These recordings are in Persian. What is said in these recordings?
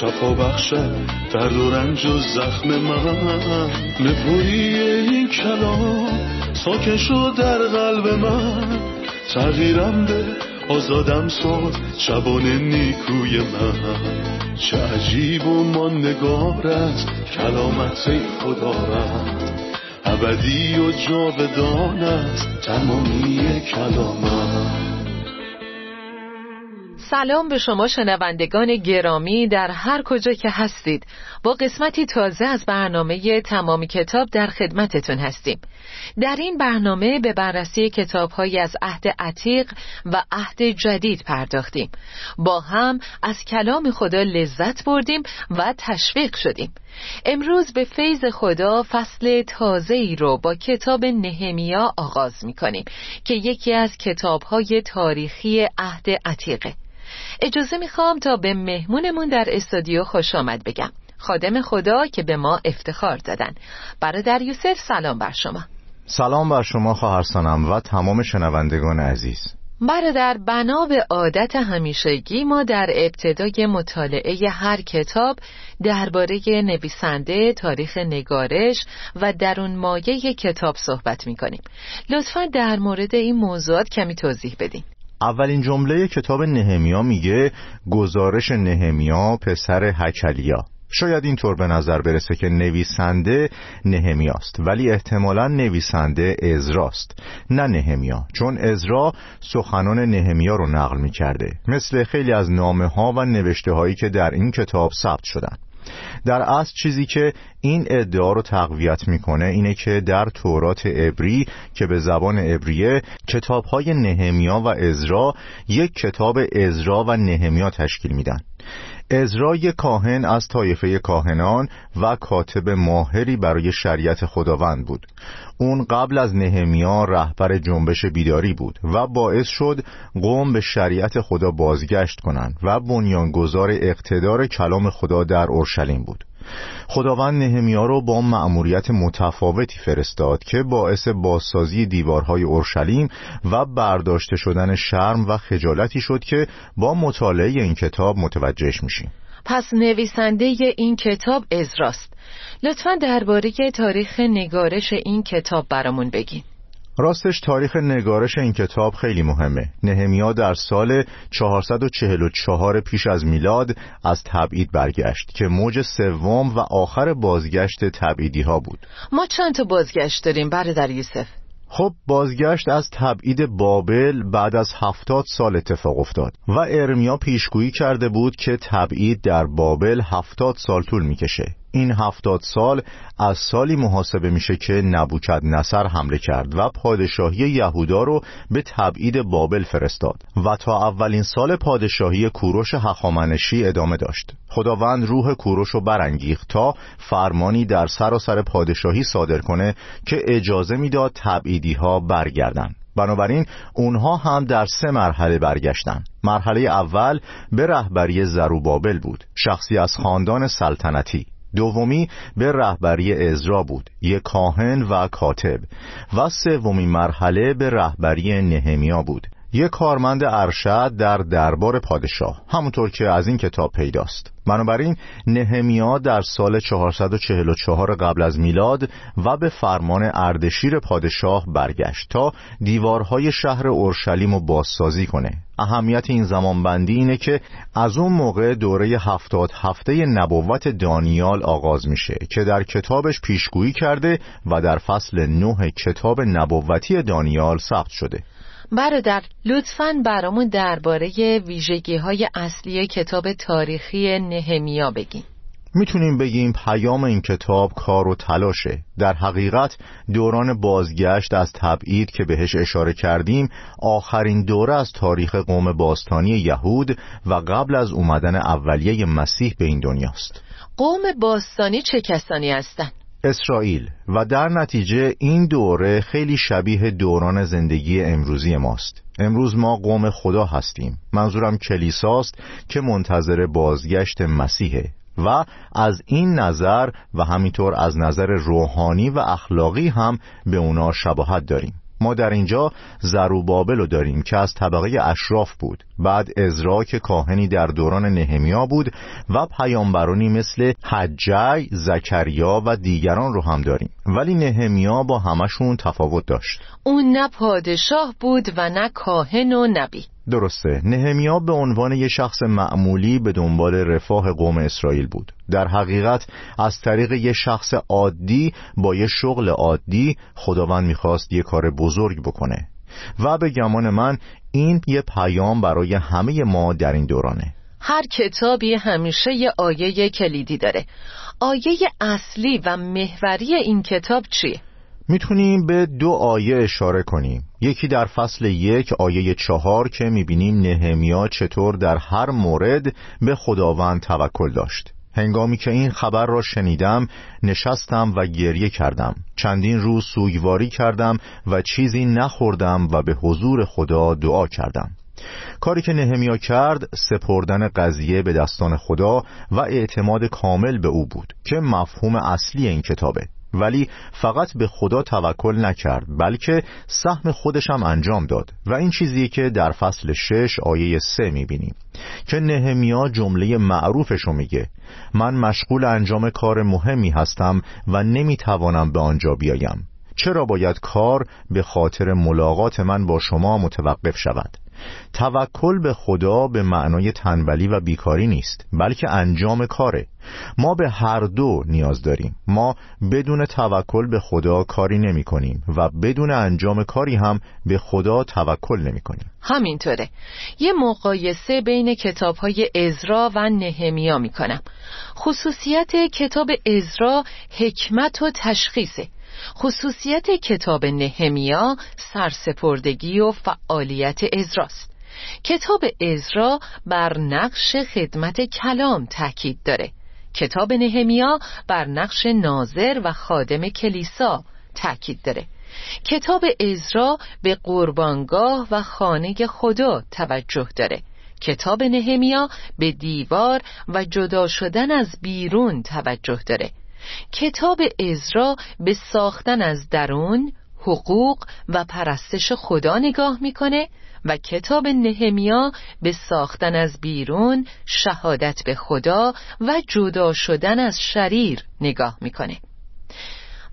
شفا بخشد درد و رنج و زخم من. نپویی این کلام ساکن شد در قلب من. تغییرم به آزادم ساد شبان نیکوی من. چه عجیب و ماندگار است کلامت خدا رد ابدی و جاودان است تمامی کلامت سلام به شما شنوندگان گرامی در هر کجا که هستید. با قسمتی تازه از برنامه تمامی کتاب در خدمتتون هستیم. در این برنامه به بررسی کتابهایی از عهد عتیق و عهد جدید پرداختیم. با هم از کلام خدا لذت بردیم و تشویق شدیم. امروز به فیض خدا فصل تازه ای رو با کتاب نهمیا آغاز می کنیم که یکی از کتابهای تاریخی عهد عتیقه. اجازه می‌خوام تا به مهمونمون در استودیو خوش آمد بگم خادم خدا که به ما افتخار دادن برادر یوسف سلام بر شما سلام بر شما خواهرسانم و تمام شنوندگان عزیز برادر بنا به عادت همیشگی ما در ابتدای مطالعه هر کتاب درباره نویسنده، تاریخ نگارش و درون مایه کتاب صحبت می کنیم. لطفا در مورد این موضوعات کمی توضیح بدین. اولین جمله کتاب نهمیا میگه گزارش نهمیا پسر هکلیا شاید اینطور به نظر برسه که نویسنده نهمیاست ولی احتمالا نویسنده ازراست نه نهمیا چون ازرا سخنان نهمیا رو نقل می‌کرده مثل خیلی از نامه ها و نوشته هایی که در این کتاب ثبت شدن. در اصل چیزی که این ادعا رو تقویت می‌کنه اینه که در تورات عبری که به زبان عبریه کتابهای نهمیا و ازرا یک کتاب ازرا و نهمیا تشکیل میدن. ازرا یک کاهن از طایفه کاهنان و کاتب ماهری برای شریعت خداوند بود. اون قبل از نهمیا رهبر جنبش بیداری بود و باعث شد قوم به شریعت خدا بازگشت کنند و بنیانگذار اقتدار کلام خدا در اورشلیم بود. خداوند نهمیا رو با مأموریت متفاوتی فرستاد که باعث بازسازی دیوارهای اورشلیم و برداشته شدن شرم و خجالتی شد که با مطالعه این کتاب متوجهش میشیم. پس نویسنده این کتاب ازراست لطفا درباره تاریخ نگارش این کتاب برامون بگین. راستش تاریخ نگارش این کتاب خیلی مهمه. نهمیا در سال 444 پیش از میلاد از تبعید برگشت که موج سوم و آخر بازگشت تبعیدی ها بود. ما چند تا بازگشت داریم برادر یوسف؟ خب بازگشت از تبعید بابل بعد از هفتاد سال اتفاق افتاد و ارمیا پیشگویی کرده بود که تبعید در بابل هفتاد سال طول می‌کشه. این هفتاد سال از سالی محاسبه میشه که نبوکد نصر حمله کرد و پادشاهی یهودا رو به تبعید بابل فرستاد و تا اولین سال پادشاهی کوروش هخامنشی ادامه داشت. خداوند روح کوروش رو برانگیخت تا فرمانی در سراسر پادشاهی صادر کنه که اجازه می‌داد تبعیدی ها برگردن. بنابراین اونها هم در سه مرحله برگشتن. مرحله اول به رهبری زروبابل بود. شخصی از خاندان سلطنتی. دومی به رهبری ازرا بود یک کاهن و کاتب و سومین مرحله به رهبری نهمیا بود. یک کارمند ارشد در دربار پادشاه همونطور که از این کتاب پیداست. بنابراین نهمیا در سال 444 قبل از میلاد و به فرمان اردشیر پادشاه برگشت تا دیوارهای شهر اورشلیم رو بازسازی کنه. اهمیت این زمانبندی اینه که از اون موقع دوره هفتاد هفته نبوت دانیال آغاز میشه که در کتابش پیشگویی کرده و در فصل نه کتاب نبوتی دانیال ثبت شده. برادر لطفا برامون درباره ویژگی های اصلی کتاب تاریخی نهمیا بگین. می‌تونیم بگیم پیام این کتاب کار و تلاشه. در حقیقت دوران بازگشت از تبعید که بهش اشاره کردیم آخرین دوره از تاریخ قوم باستانی یهود و قبل از اومدن اولیه مسیح به این دنیاست. قوم باستانی چه کسانی هستند؟ اسرائیل و در نتیجه این دوره خیلی شبیه دوران زندگی امروزی ماست. امروز ما قوم خدا هستیم. منظورم کلیساست که منتظر بازگشت مسیحه و از این نظر و همینطور از نظر روحانی و اخلاقی هم به اونا شباهت داریم. ما در اینجا زروبابل رو داریم که از طبقه اشراف بود. بعد ازرا که کاهنی در دوران نهمیا بود و پیامبرانی مثل حجی، زکریا و دیگران رو هم داریم. ولی نهمیا با همشون تفاوت داشت. اون نه پادشاه بود و نه کاهن و نبی درسته. نهمیا به عنوان یه شخص معمولی به دنبال رفاه قوم اسرائیل بود. در حقیقت از طریق یه شخص عادی با یه شغل عادی خداوند می‌خواست یه کار بزرگ بکنه. و به گمان من این یه پیام برای همه ما در این دورانه. هر کتابی همیشه یه آیه کلیدی داره. آیه اصلی و محوری این کتاب چیه؟ می‌تونیم به دو آیه اشاره کنیم. یکی در فصل یک آیه چهار که می‌بینیم نهمیا چطور در هر مورد به خداوند توکل داشت. هنگامی که این خبر را شنیدم نشستم و گریه کردم. چندین روز سوگواری کردم و چیزی نخوردم و به حضور خدا دعا کردم. کاری که نهمیا کرد سپردن قضیه به دستان خدا و اعتماد کامل به او بود که مفهوم اصلی این کتابه. ولی فقط به خدا توکل نکرد بلکه سهم خودش هم انجام داد. و این چیزی که در فصل شش آیه سه می‌بینیم که نهمیا جمله معروفشو میگه. من مشغول انجام کار مهمی هستم و نمی‌توانم به آنجا بیایم. چرا باید کار به خاطر ملاقات من با شما متوقف شود؟ توکل به خدا به معنای تنبلی و بیکاری نیست بلکه انجام کاره. ما به هر دو نیاز داریم. ما بدون توکل به خدا کاری نمی کنیم و بدون انجام کاری هم به خدا توکل نمی کنیم همینطوره. یه مقایسه بین کتاب های ازرا و نهمیا می کنم خصوصیت کتاب ازرا حکمت و تشخیصه. خصوصیت کتاب نهمیا سرسپردگی و فعالیت ازراست کتاب ازرا بر نقش خدمت کلام تاکید داره. کتاب نهمیا بر نقش ناظر و خادم کلیسا تاکید داره. کتاب ازرا به قربانگاه و خانه خدا توجه داره. کتاب نهمیا به دیوار و جدا شدن از بیرون توجه داره. کتاب ازرا به ساختن از درون حقوق و پرستش خدا نگاه می‌کنه و کتاب نهمیا به ساختن از بیرون شهادت به خدا و جدا شدن از شریر نگاه می‌کنه.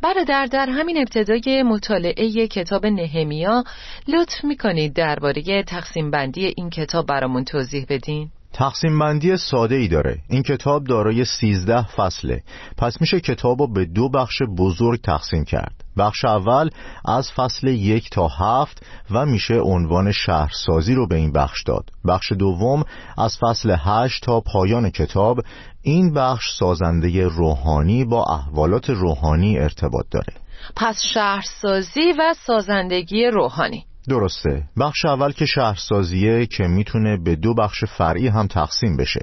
برادر در همین ابتدای مطالعه کتاب نهمیا لطف می‌کنید درباره تقسیم بندی این کتاب برامون توضیح بدین. تقسیم بندی ساده ای داره. این کتاب دارای سیزده فصله. پس میشه کتاب رو به دو بخش بزرگ تقسیم کرد. بخش اول از فصل یک تا هفت و میشه عنوان شهرسازی رو به این بخش داد. بخش دوم از فصل هشت تا پایان کتاب این بخش سازنده روحانی با احوالات روحانی ارتباط داره. پس شهرسازی و سازندگی روحانی. درسته. بخش اول که شهرسازیه که می‌تونه به دو بخش فرعی هم تقسیم بشه.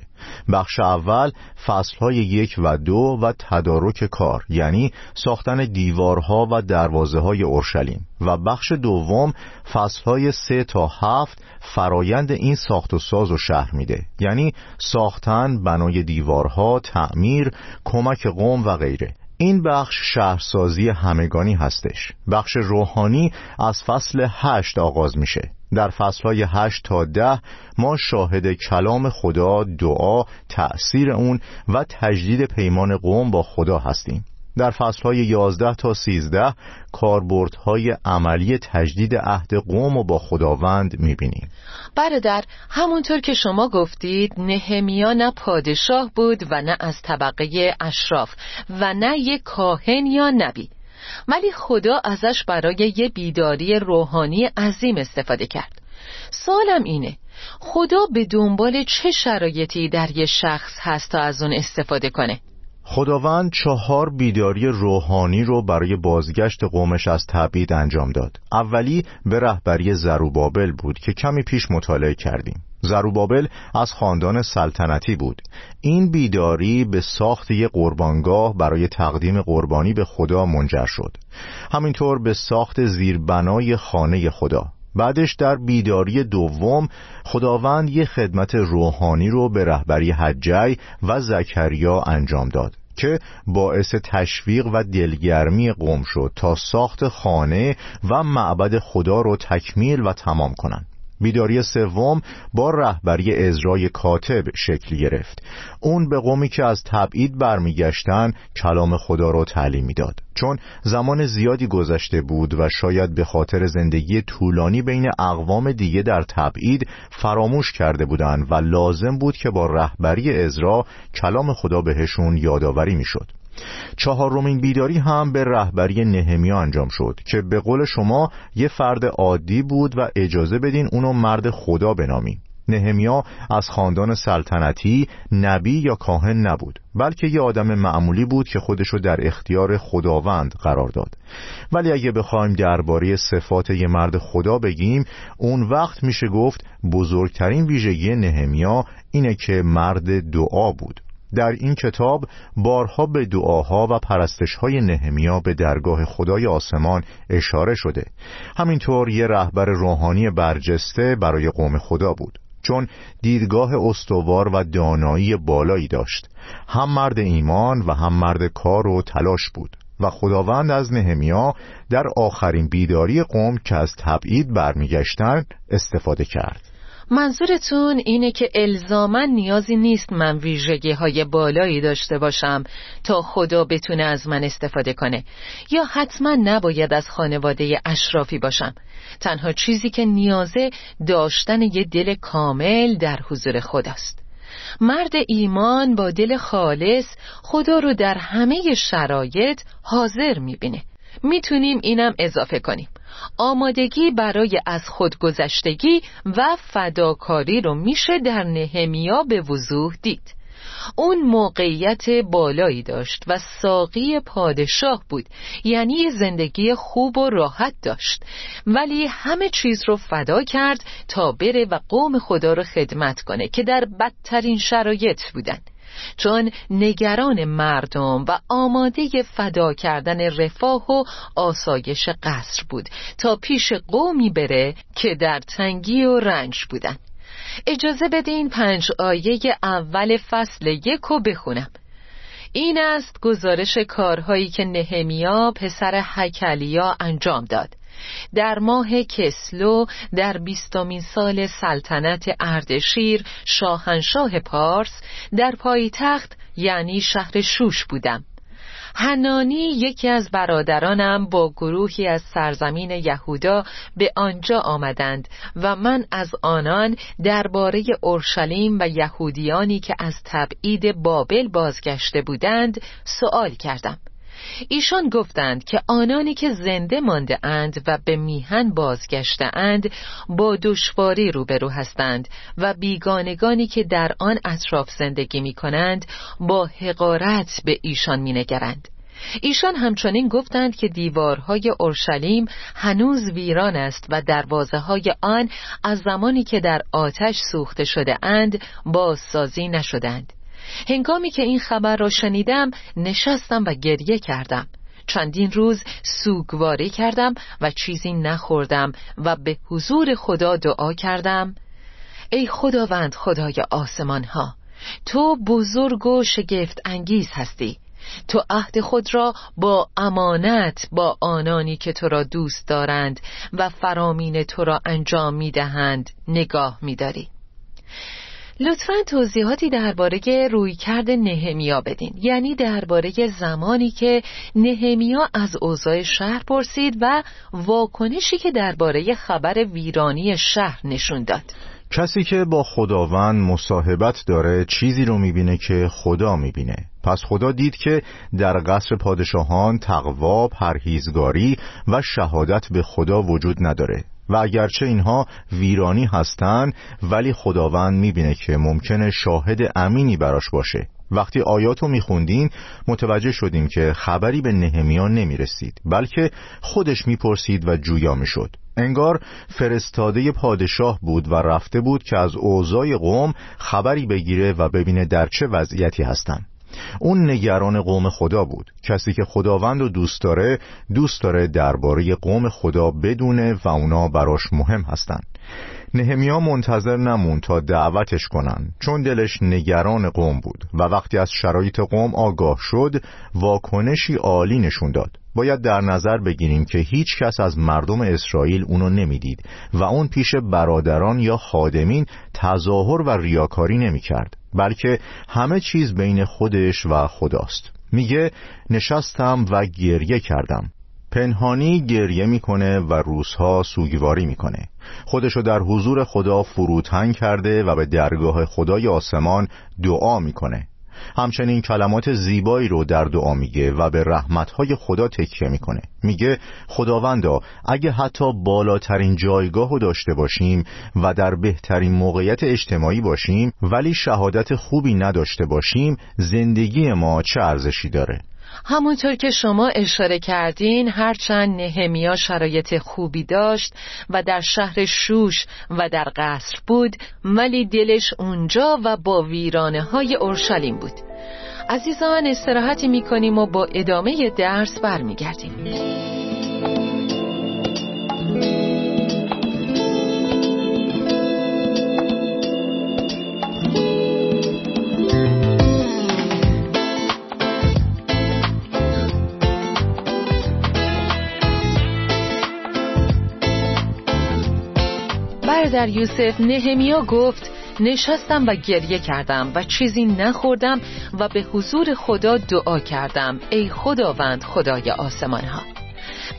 بخش اول فصلهای یک و دو و تدارک کار یعنی ساختن دیوارها و دروازه های اورشلیم. و بخش دوم فصلهای سه تا هفت فرایند این ساخت و ساز و شهر میده. یعنی ساختن بنای دیوارها تعمیر کمک قوم و غیره. این بخش شهرسازی همگانی هستش. بخش روحانی از فصل هشت آغاز میشه. در فصلهای هشت تا ده ما شاهد کلام خدا دعا تأثیر اون و تجدید پیمان قوم با خدا هستیم. در فصلهای 11 تا 13 کاربردهای عملی تجدید عهد قوم و با خداوند می‌بینیم. برادر همونطور که شما گفتید نهمیا نه پادشاه بود و نه از طبقه اشراف و نه یک کاهن یا نبی. ولی خدا ازش برای یه بیداری روحانی عظیم استفاده کرد. سالم اینه خدا به دنبال چه شرایطی در یه شخص هست تا از اون استفاده کنه؟ خداوند چهار بیداری روحانی رو برای بازگشت قومش از تبعید انجام داد. اولی به رهبری زروبابل بود که کمی پیش مطالعه کردیم. زروبابل از خاندان سلطنتی بود. این بیداری به ساخت یک قربانگاه برای تقدیم قربانی به خدا منجر شد. همینطور به ساخت زیربنای خانه خدا. بعدش در بیداری دوم خداوند یه خدمت روحانی رو به رهبری حجی و زکریا انجام داد که باعث تشویق و دلگرمی قوم شد تا ساخت خانه و معبد خدا رو تکمیل و تمام کنند. بیداری سوم با رهبری ازرای کاتب شکل گرفت. اون به قومی که از تبعید برمیگشتن کلام خدا را تعلیم می‌داد. چون زمان زیادی گذشته بود و شاید به خاطر زندگی طولانی بین اقوام دیگه در تبعید فراموش کرده بودند و لازم بود که با رهبری ازرا کلام خدا بهشون یادآوری می‌شد. چهارمین بیداری هم به رهبری نهمیا انجام شد که به قول شما یه فرد عادی بود و اجازه بدین اونو مرد خدا بنامیم نهمیا از خاندان سلطنتی نبی یا کاهن نبود بلکه یه آدم معمولی بود که خودشو در اختیار خداوند قرار داد. ولی اگه بخوایم درباره صفات یه مرد خدا بگیم اون وقت میشه گفت بزرگترین ویژگی نهمیا اینه که مرد دعا بود. در این کتاب بارها به دعاها و پرستشهای نهمیا به درگاه خدای آسمان اشاره شده. همینطور یه رهبر روحانی برجسته برای قوم خدا بود چون دیدگاه استوار و دانایی بالایی داشت. هم مرد ایمان و هم مرد کار و تلاش بود و خداوند از نهمیا در آخرین بیداری قوم که از تبعید برمیگشتن استفاده کرد. منظورتون اینه که الزامن نیازی نیست من ویژگی های بالایی داشته باشم تا خدا بتونه از من استفاده کنه؟ یا حتما نباید از خانواده اشرافی باشم؟ تنها چیزی که نیازه داشتن یه دل کامل در حضور خداست. مرد ایمان با دل خالص خدا رو در همه شرایط حاضر می‌بینه. می‌تونیم اینم اضافه کنیم. آمادگی برای از خودگذشتگی و فداکاری رو میشه در نهمیا به وضوح دید. اون موقعیت بالایی داشت و ساقی پادشاه بود. یعنی زندگی خوب و راحت داشت. ولی همه چیز رو فدا کرد تا بره و قوم خدا رو خدمت کنه که در بدترین شرایط بودن. چون نگران مردم و آماده فدا کردن رفاه و آسایش قصر بود تا پیش قومی بره که در تنگی و رنج بودن. اجازه بدین پنج آیه اول فصل یک رو بخونم. این است گزارش کارهایی که نهمیا پسر حکلیا انجام داد. در ماه کسلو در بیستمین سال سلطنت اردشیر شاهنشاه پارس در پایتخت یعنی شهر شوش بودم. هنانی یکی از برادرانم با گروهی از سرزمین یهودا به آنجا آمدند و من از آنان درباره اورشلیم و یهودیانی که از تبعید بابل بازگشته بودند سوال کردم. ایشان گفتند که آنانی که زنده مانده اند و به میهن بازگشته اند با دشواری روبرو هستند و بیگانگانی که در آن اطراف زندگی می کنند با حقارت به ایشان می نگرند. ایشان همچنین گفتند که دیوارهای اورشلیم هنوز ویران است و دروازه های آن از زمانی که در آتش سوخته شده اند بازسازی نشدند هنگامی که این خبر را شنیدم نشستم و گریه کردم. چندین روز سوگواری کردم و چیزی نخوردم و به حضور خدا دعا کردم. ای خداوند خدای آسمان ها تو بزرگ و شگفت انگیز هستی. تو عهد خود را با امانت با آنانی که تو را دوست دارند و فرامین تو را انجام می دهند نگاه می داری. لطفا توضیحاتی درباره رویکرد نهمیا بدین. یعنی درباره زمانی که نهمیا از اوضاع شهر پرسید و واکنشی که درباره خبر ویرانی شهر نشون داد. کسی که با خداوند مصاحبت داره چیزی رو می‌بینه که خدا می‌بینه. پس خدا دید که در قصر پادشاهان تقوا، پرهیزگاری و شهادت به خدا وجود نداره. و اگرچه اینها ویرانی هستند ولی خداوند می‌بینه که ممکنه شاهد امینی براش باشه وقتی آیاتو میخوندیم متوجه شدیم که خبری به نهمیا نمی‌رسید بلکه خودش می‌پرسید و جویا می‌شد انگار فرستاده پادشاه بود و رفته بود که از اوضاع قوم خبری بگیره و ببینه در چه وضعیتی هستند. اون نگران قوم خدا بود کسی که خداوند رو دوست داره دوست داره درباره قوم خدا بدونه و اونا براش مهم هستند. نهمیا منتظر نمون تا دعوتش کنن چون دلش نگران قوم بود و وقتی از شرایط قوم آگاه شد واکنشی عالی نشون داد. باید در نظر بگیریم که هیچ کس از مردم اسرائیل اونو نمی‌دید و اون پیش برادران یا خادمین تظاهر و ریاکاری نمی کرد بلکه همه چیز بین خودش و خداست. میگه نشستم و گریه کردم. پنهانی گریه می‌کنه و روزها سوگواری می‌کنه. خودشو در حضور خدا فروتن کرده و به درگاه خدای آسمان دعا می‌کنه. همچنین کلمات زیبایی رو در دعا میگه و به رحمتهای خدا تکیه می‌کنه. میگه خداوندا اگه حتی بالاترین جایگاه رو داشته باشیم و در بهترین موقعیت اجتماعی باشیم ولی شهادت خوبی نداشته باشیم زندگی ما چه ارزشی داره؟ همونطور که شما اشاره کردین هرچند نهمیا شرایط خوبی داشت و در شهر شوش و در قصر بود ولی دلش اونجا و با ویرانه های اورشلیم بود. عزیزان استراحتی می‌کنیم و با ادامه درس برمیگردیم. در یوسف نهمیا گفت نشستم و گریه کردم و چیزی نخوردم و به حضور خدا دعا کردم ای خداوند خدای آسمان ها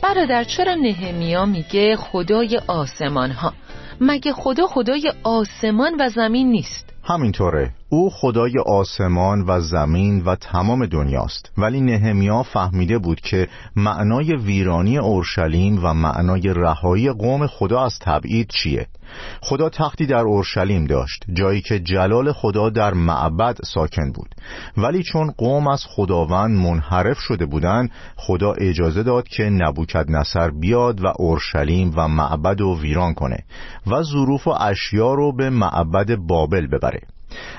برادر چرا نهمیا میگه خدای آسمان ها مگه خدا خدای آسمان و زمین نیست؟ همینطوره. او خدای آسمان و زمین و تمام دنیاست. ولی نهمیا فهمیده بود که معنای ویرانی اورشلیم و معنای رهایی قوم خدا از تبعید چیه. خدا تختی در اورشلیم داشت جایی که جلال خدا در معبد ساکن بود. ولی چون قوم از خداوند منحرف شده بودند خدا اجازه داد که نبوکد نصر بیاد و اورشلیم و معبد رو ویران کنه و ظروف و اشیا رو به معبد بابل ببره.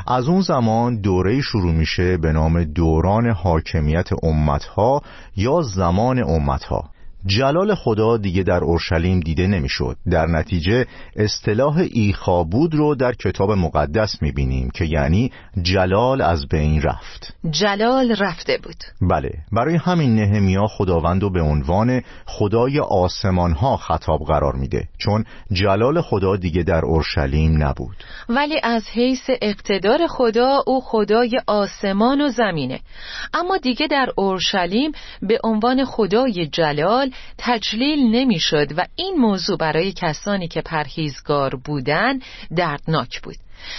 از اون زمان دوره شروع میشه به نام دوران حاکمیت امتها یا زمان امتها. جلال خدا دیگه در اورشلیم دیده نمی‌شد. در نتیجه اصطلاح ایخابود رو در کتاب مقدس می‌بینیم که یعنی جلال از بین رفت. جلال رفته بود. بله برای همین نهمیا خداوند رو به عنوان خدای آسمان ها خطاب قرار میده چون جلال خدا دیگه در اورشلیم نبود. ولی از حیث اقتدار خدا او خدای آسمان و زمینه. اما دیگه در اورشلیم به عنوان خدای جلال تجلیل نمی‌شد و این موضوع برای کسانی که پرهیزگار بودن دردناک بود.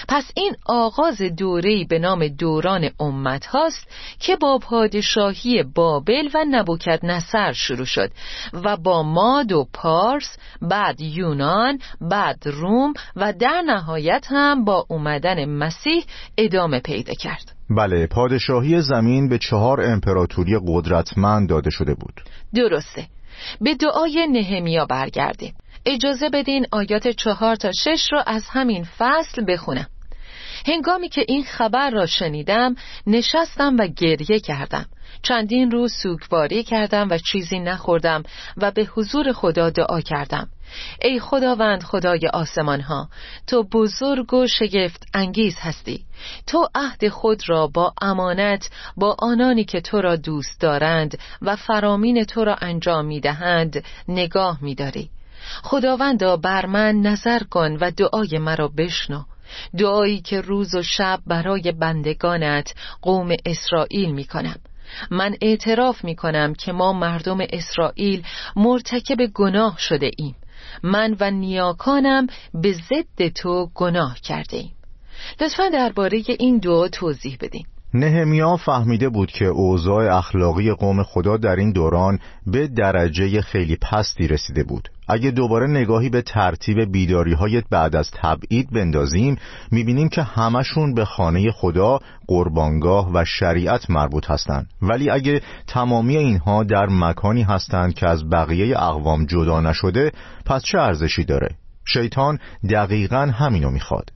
پس این آغاز دوره‌ای به نام دوران امت هاست که با پادشاهی بابل و نبوکت نصر شروع شد و با ماد و پارس بعد یونان بعد روم و در نهایت هم با اومدن مسیح ادامه پیدا کرد. بله پادشاهی زمین به چهار امپراتوری قدرتمند داده شده بود. درسته. به دعای نهمیا برگردیم. اجازه بدین آیات چهار تا شش را از همین فصل بخونم. هنگامی که این خبر را شنیدم نشستم و گریه کردم. چندین روز سوگواری کردم و چیزی نخوردم و به حضور خدا دعا کردم. ای خداوند خدای آسمان ها تو بزرگ و شگفت انگیز هستی. تو عهد خود را با امانت با آنانی که تو را دوست دارند و فرامین تو را انجام می دهند نگاه می داری خداوندا بر من نظر کن و دعای مرا بشنو. دعایی که روز و شب برای بندگانت قوم اسرائیل می کنم من اعتراف می کنم که ما مردم اسرائیل مرتکب گناه شده ایم. من و نیاکانم به ضد تو گناه کرده ایم لطفا درباره این دعا توضیح بدین. نهمیا فهمیده بود که اوضاع اخلاقی قوم خدا در این دوران به درجه خیلی پستی رسیده بود. اگه دوباره نگاهی به ترتیب بیداری های بعد از تبعید بندازیم می‌بینیم که همشون به خانه خدا قربانگاه و شریعت مربوط هستند. ولی اگه تمامی اینها در مکانی هستند که از بقیه اقوام جدا نشده پس چه ارزشی داره؟ شیطان دقیقا همینو می‌خواد.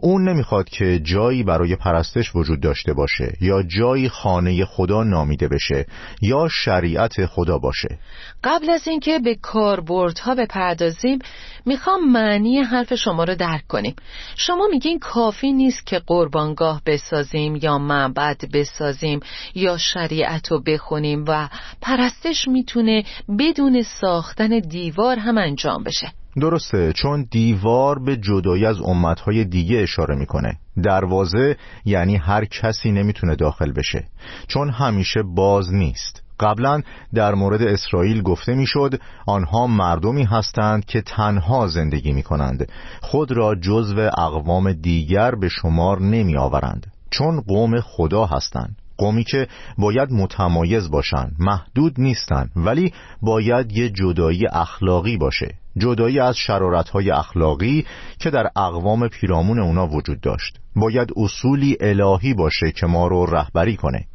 اون نمی‌خواد که جایی برای پرستش وجود داشته باشه یا جایی خانه خدا نامیده بشه یا شریعت خدا باشه. قبل از اینکه به کاربردها بپردازیم می‌خوام معنی حرف شما رو درک کنیم. شما میگین کافی نیست که قربانگاه بسازیم یا معبد بسازیم یا شریعت رو بخونیم و پرستش می‌تونه بدون ساختن دیوار هم انجام بشه. درسته چون دیوار به جدایی از امتهای دیگه اشاره می‌کنه. دروازه یعنی هر کسی نمی‌تونه داخل بشه. چون همیشه باز نیست. قبلا در مورد اسرائیل گفته می‌شد آنها مردمی هستند که تنها زندگی می کنند خود را جزو اقوام دیگر به شمار نمی آورند چون قوم خدا هستند. قومی که باید متمایز باشن محدود نیستن ولی باید یه جدایی اخلاقی باشه. جدایی از شرارتهای اخلاقی که در اقوام پیرامون اونا وجود داشت. باید اصولی الهی باشه که ما رو رهبری کنه.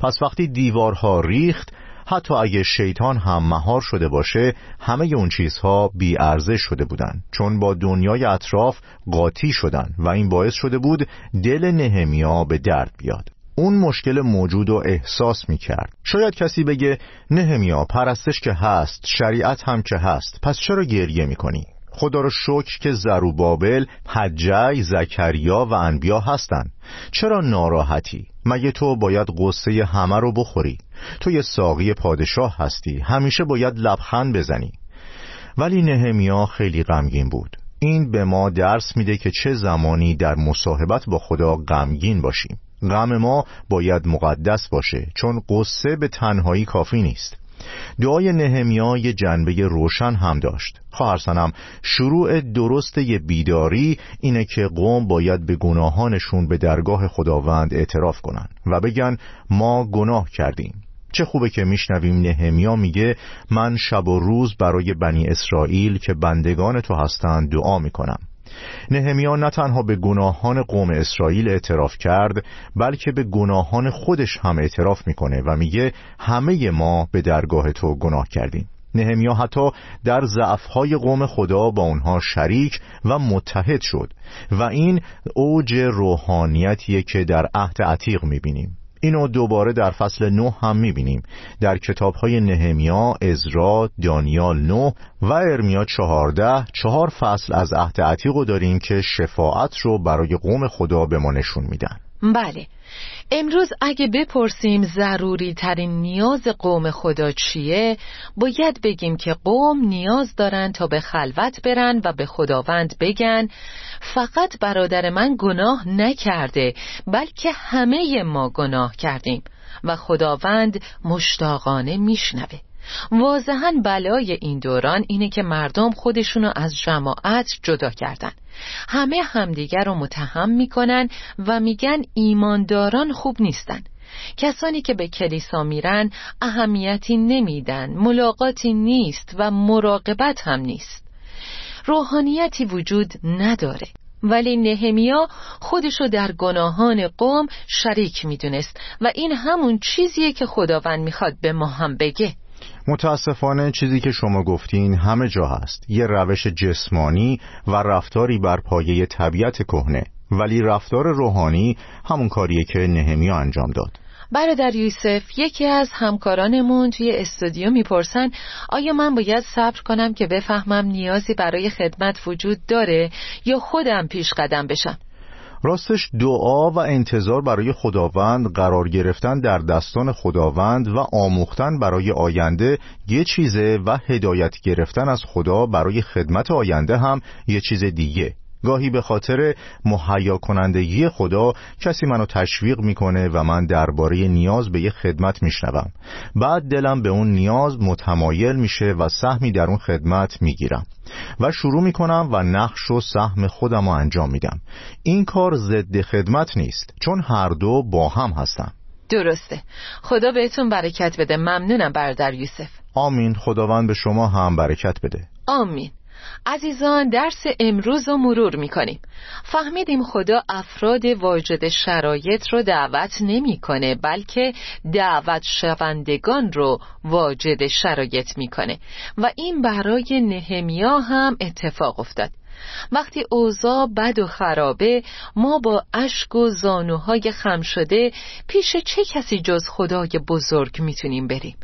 پس وقتی دیوارها ریخت حتی اگه شیطان هم مهار شده باشه همه اون چیزها ارزش شده بودن. چون با دنیای اطراف قاطی شدن و این باعث شده بود دل نهمیا به درد بیاد. اون مشکل موجود و احساس می کرد شاید کسی بگه نهمیا پرستش که هست شریعت هم که هست پس چرا گریه می کنی؟ خدا رو شکر که زروبابل، حجی، زکریا و انبیا هستن چرا ناراحتی؟ مگه تو باید قصه همه رو بخوری؟ تو یه ساقی پادشاه هستی همیشه باید لبخند بزنی ولی نهمیا خیلی غمگین بود این به ما درس میده که چه زمانی در مصاحبت با خدا غمگین باشیم غم ما باید مقدس باشه چون قصه به تنهایی کافی نیست. دعای نهمیا یه جنبه روشن هم داشت. خواهر شروع درست یه بیداری اینه که قوم باید به گناهانشون به درگاه خداوند اعتراف کنن و بگن ما گناه کردیم. چه خوبه که میشنویم نهمیا میگه من شب و روز برای بنی اسرائیل که بندگان تو هستند دعا می‌کنم. نهمیا نه تنها به گناهان قوم اسرائیل اعتراف کرد بلکه به گناهان خودش هم اعتراف می‌کنه و میگه همه ما به درگاه تو گناه کردیم. نهمیا حتی در ضعفهای قوم خدا با اونها شریک و متحد شد و این اوج روحانیتیه که در عهد عتیق می‌بینیم. اینو دوباره در فصل نه هم می‌بینیم. در کتاب های نهمیا، ازرا، دانیال نه و ارمیا چهارده چهار فصل از عهد عتیق داریم که شفاعت رو برای قوم خدا به ما نشون میدن. بله. امروز اگه بپرسیم ضروری ترین نیاز قوم خدا چیه باید بگیم که قوم نیاز دارن تا به خلوت برن و به خداوند بگن فقط برادر من گناه نکرده بلکه همه ما گناه کردیم و خداوند مشتاقانه میشنوه. واضحا بلای این دوران اینه که مردم خودشونو از جماعت جدا کردن. همه همدیگر رو متهم می‌کنن و میگن ایمانداران خوب نیستن. کسانی که به کلیسا میرن اهمیتی نمیدن ملاقاتی نیست و مراقبت هم نیست. روحانیتی وجود نداره. ولی نهمیا خودشو در گناهان قوم شریک می‌دونست و این همون چیزیه که خداوند می‌خواد به ما هم بگه. متاسفانه چیزی که شما گفتین همه جا هست. یه روش جسمانی و رفتاری بر پایه طبیعت کهنه. ولی رفتار روحانی همون کاریه که نهمیا انجام داد. برادر یوسف یکی از همکارانمون توی استودیو می‌پرسن آیا من باید صبر کنم که بفهمم نیازی برای خدمت وجود داره یا خودم پیش قدم بشم؟ راستش دعا و انتظار برای خداوند قرار گرفتن در دستان خداوند و آموختن برای آینده یه چیزه و هدایت گرفتن از خدا برای خدمت آینده هم یه چیز دیگه. گاهی به خاطر مهیا کنندگی خدا کسی منو تشویق می‌کنه و من درباره نیاز به یه خدمت میشنوم. بعد دلم به اون نیاز متمایل میشه و سهمی در اون خدمت می‌گیرم و شروع می‌کنم و نقش و سهم خودم رو انجام میدم. این کار ضد خدمت نیست چون هر دو با هم هستن. درسته. خدا بهتون برکت بده. ممنونم برادر یوسف. آمین. خداوند به شما هم برکت بده. آمین. عزیزان درس امروز رو مرور می‌کنیم. فهمیدیم خدا افراد واجد شرایط رو دعوت نمی‌کنه بلکه دعوت شوندگان رو واجد شرایط می‌کنه. و این برای نهمیا هم اتفاق افتاد. وقتی اوضاع بد و خرابه ما با اشک و زانوهای خم شده پیش چه کسی جز خدای بزرگ می‌تونیم بریم؟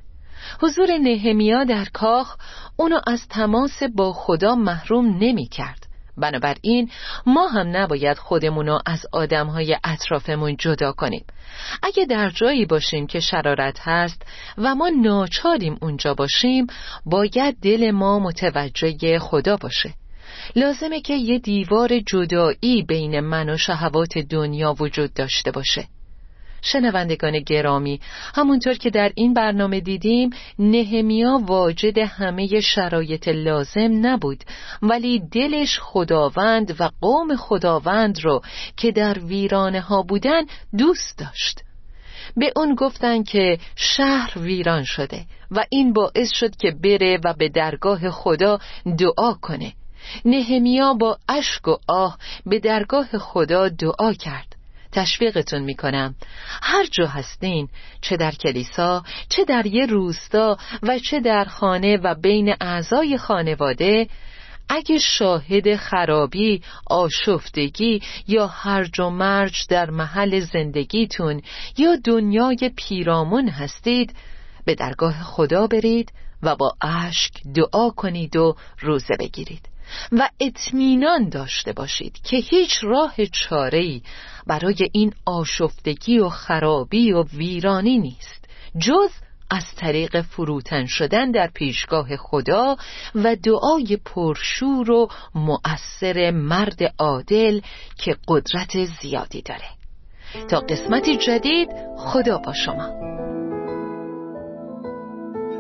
حضور نهمیا در کاخ اونو از تماس با خدا محروم نمی کرد بنابراین ما هم نباید خودمونو از آدمهای اطرافمون جدا کنیم. اگه در جایی باشیم که شرارت هست و ما ناچاریم اونجا باشیم باید دل ما متوجه خدا باشه. لازمه که یه دیوار جدایی بین من و شهوات دنیا وجود داشته باشه. شنوندگان گرامی همونطور که در این برنامه دیدیم نهمیا واجد همه شرایط لازم نبود ولی دلش خداوند و قوم خداوند رو که در ویرانه ها بودن دوست داشت. به اون گفتن که شهر ویران شده و این باعث شد که بره و به درگاه خدا دعا کنه. نهمیا با اشک و آه به درگاه خدا دعا کرد. تشویقتون می‌کنم. هر جا هستین چه در کلیسا چه در یه روستا و چه در خانه و بین اعضای خانواده اگه شاهد خرابی، آشفتگی یا هرج و مرج در محل زندگیتون یا دنیای پیرامون هستید به درگاه خدا برید و با اشک دعا کنید و روزه بگیرید. و اطمینان داشته باشید که هیچ راه چاره‌ای برای این آشفتگی و خرابی و ویرانی نیست جز از طریق فروتن شدن در پیشگاه خدا و دعای پرشور و مؤثر مرد عادل که قدرت زیادی داره. تا قسمت جدید خدا با شما.